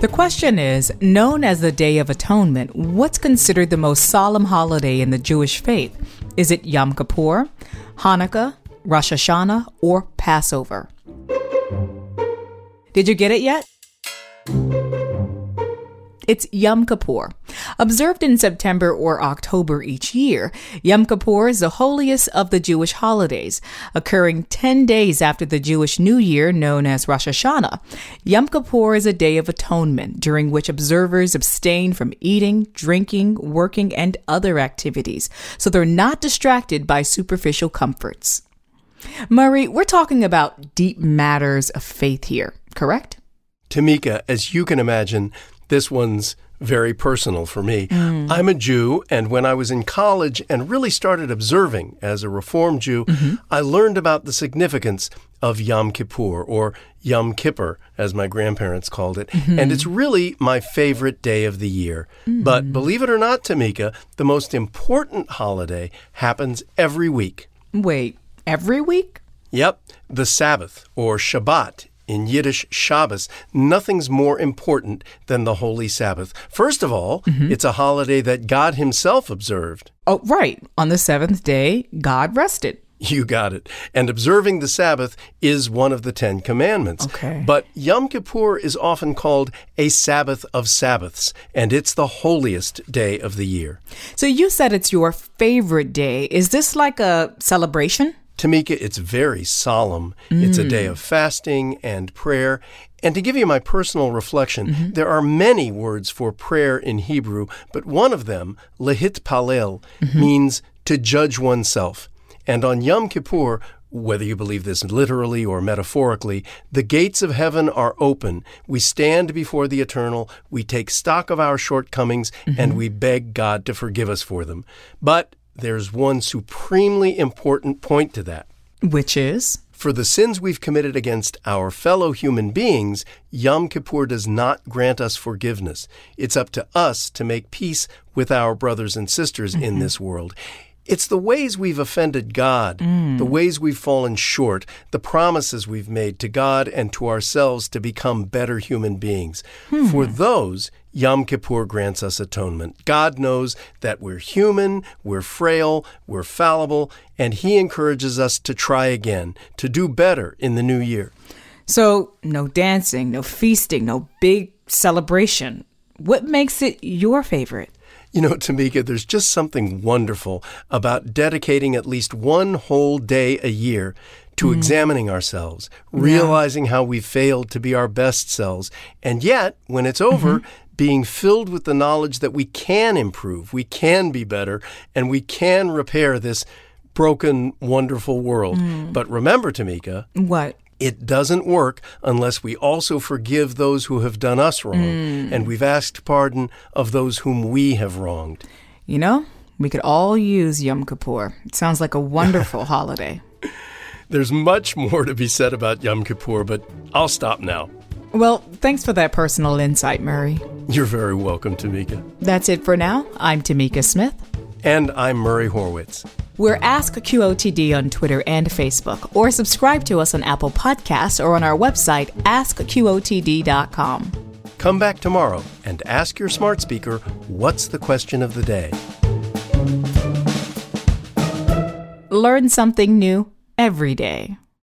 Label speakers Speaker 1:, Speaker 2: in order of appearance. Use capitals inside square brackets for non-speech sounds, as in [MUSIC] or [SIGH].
Speaker 1: The question is known as the Day of Atonement, what's considered the most solemn holiday in the Jewish faith? Is it Yom Kippur, Hanukkah, Rosh Hashanah, or Passover? Did you get it yet? It's Yom Kippur. Observed in September or October each year, Yom Kippur is the holiest of the Jewish holidays, occurring 10 days after the Jewish New Year known as Rosh Hashanah. Yom Kippur is a day of atonement during which observers abstain from eating, drinking, working, and other activities, so they're not distracted by superficial comforts. Murray, we're talking about deep matters of faith here, correct?
Speaker 2: Tamika, as you can imagine, this one's very personal for me. Mm. I'm a Jew, and when I was in college and really started observing as a Reformed Jew, mm-hmm. I learned about the significance of Yom Kippur, or Yom Kippur, as my grandparents called it. Mm-hmm. And it's really my favorite day of the year. Mm-hmm. But believe it or not, Tamika, the most important holiday happens every week.
Speaker 1: Wait, every week?
Speaker 2: Yep. The Sabbath, or Shabbat, in Yiddish Shabbos, nothing's more important than the Holy Sabbath. First of all, mm-hmm. it's a holiday that God Himself observed.
Speaker 1: Oh, right. On the seventh day, God rested.
Speaker 2: You got it. And observing the Sabbath is one of the Ten Commandments.
Speaker 1: Okay.
Speaker 2: But Yom Kippur is often called a Sabbath of Sabbaths, and it's the holiest day of the year.
Speaker 1: So you said it's your favorite day. Is this like a celebration?
Speaker 2: Tamika, it's very solemn. Mm. It's a day mm. of fasting and prayer. And to give you my personal reflection, mm-hmm. there are many words for prayer in Hebrew, but one of them, lehit palel, mm-hmm. means to judge oneself. And on Yom Kippur, whether you believe this literally or metaphorically, the gates of heaven are open. We stand before the eternal, we take stock of our shortcomings, mm-hmm. and we beg God to forgive us for them. But there's one supremely important point to that.
Speaker 1: Which is?
Speaker 2: For the sins we've committed against our fellow human beings, Yom Kippur does not grant us forgiveness. It's up to us to make peace with our brothers and sisters mm-hmm. in this world. It's the ways we've offended God, mm. the ways we've fallen short, the promises we've made to God and to ourselves to become better human beings. Hmm. For those, Yom Kippur grants us atonement. God knows that we're human, we're frail, we're fallible, and He encourages us to try again, to do better in the new year.
Speaker 1: So, no dancing, no feasting, no big celebration. What makes it your favorite?
Speaker 2: You know, Tamika, there's just something wonderful about dedicating at least one whole day a year to mm. examining ourselves, realizing yeah. how we failed to be our best selves. And yet, when it's over, mm-hmm. Being filled with the knowledge that we can improve, we can be better, and we can repair this broken, wonderful world. Mm. But remember, Tamika.
Speaker 1: What?
Speaker 2: It doesn't work unless we also forgive those who have done us wrong mm. and we've asked pardon of those whom we have wronged.
Speaker 1: You know, we could all use Yom Kippur. It sounds like a wonderful [LAUGHS] holiday.
Speaker 2: There's much more to be said about Yom Kippur, but I'll stop now.
Speaker 1: Well, thanks for that personal insight, Murray. [LAUGHS]
Speaker 2: You're very welcome, Tamika.
Speaker 1: That's it for now. I'm Tamika Smith.
Speaker 2: And I'm Murray Horwitz.
Speaker 1: We're Ask QOTD on Twitter and Facebook, or subscribe to us on Apple Podcasts or on our website, askqotd.com.
Speaker 2: Come back tomorrow and ask your smart speaker what's the question of the day.
Speaker 1: Learn something new every day.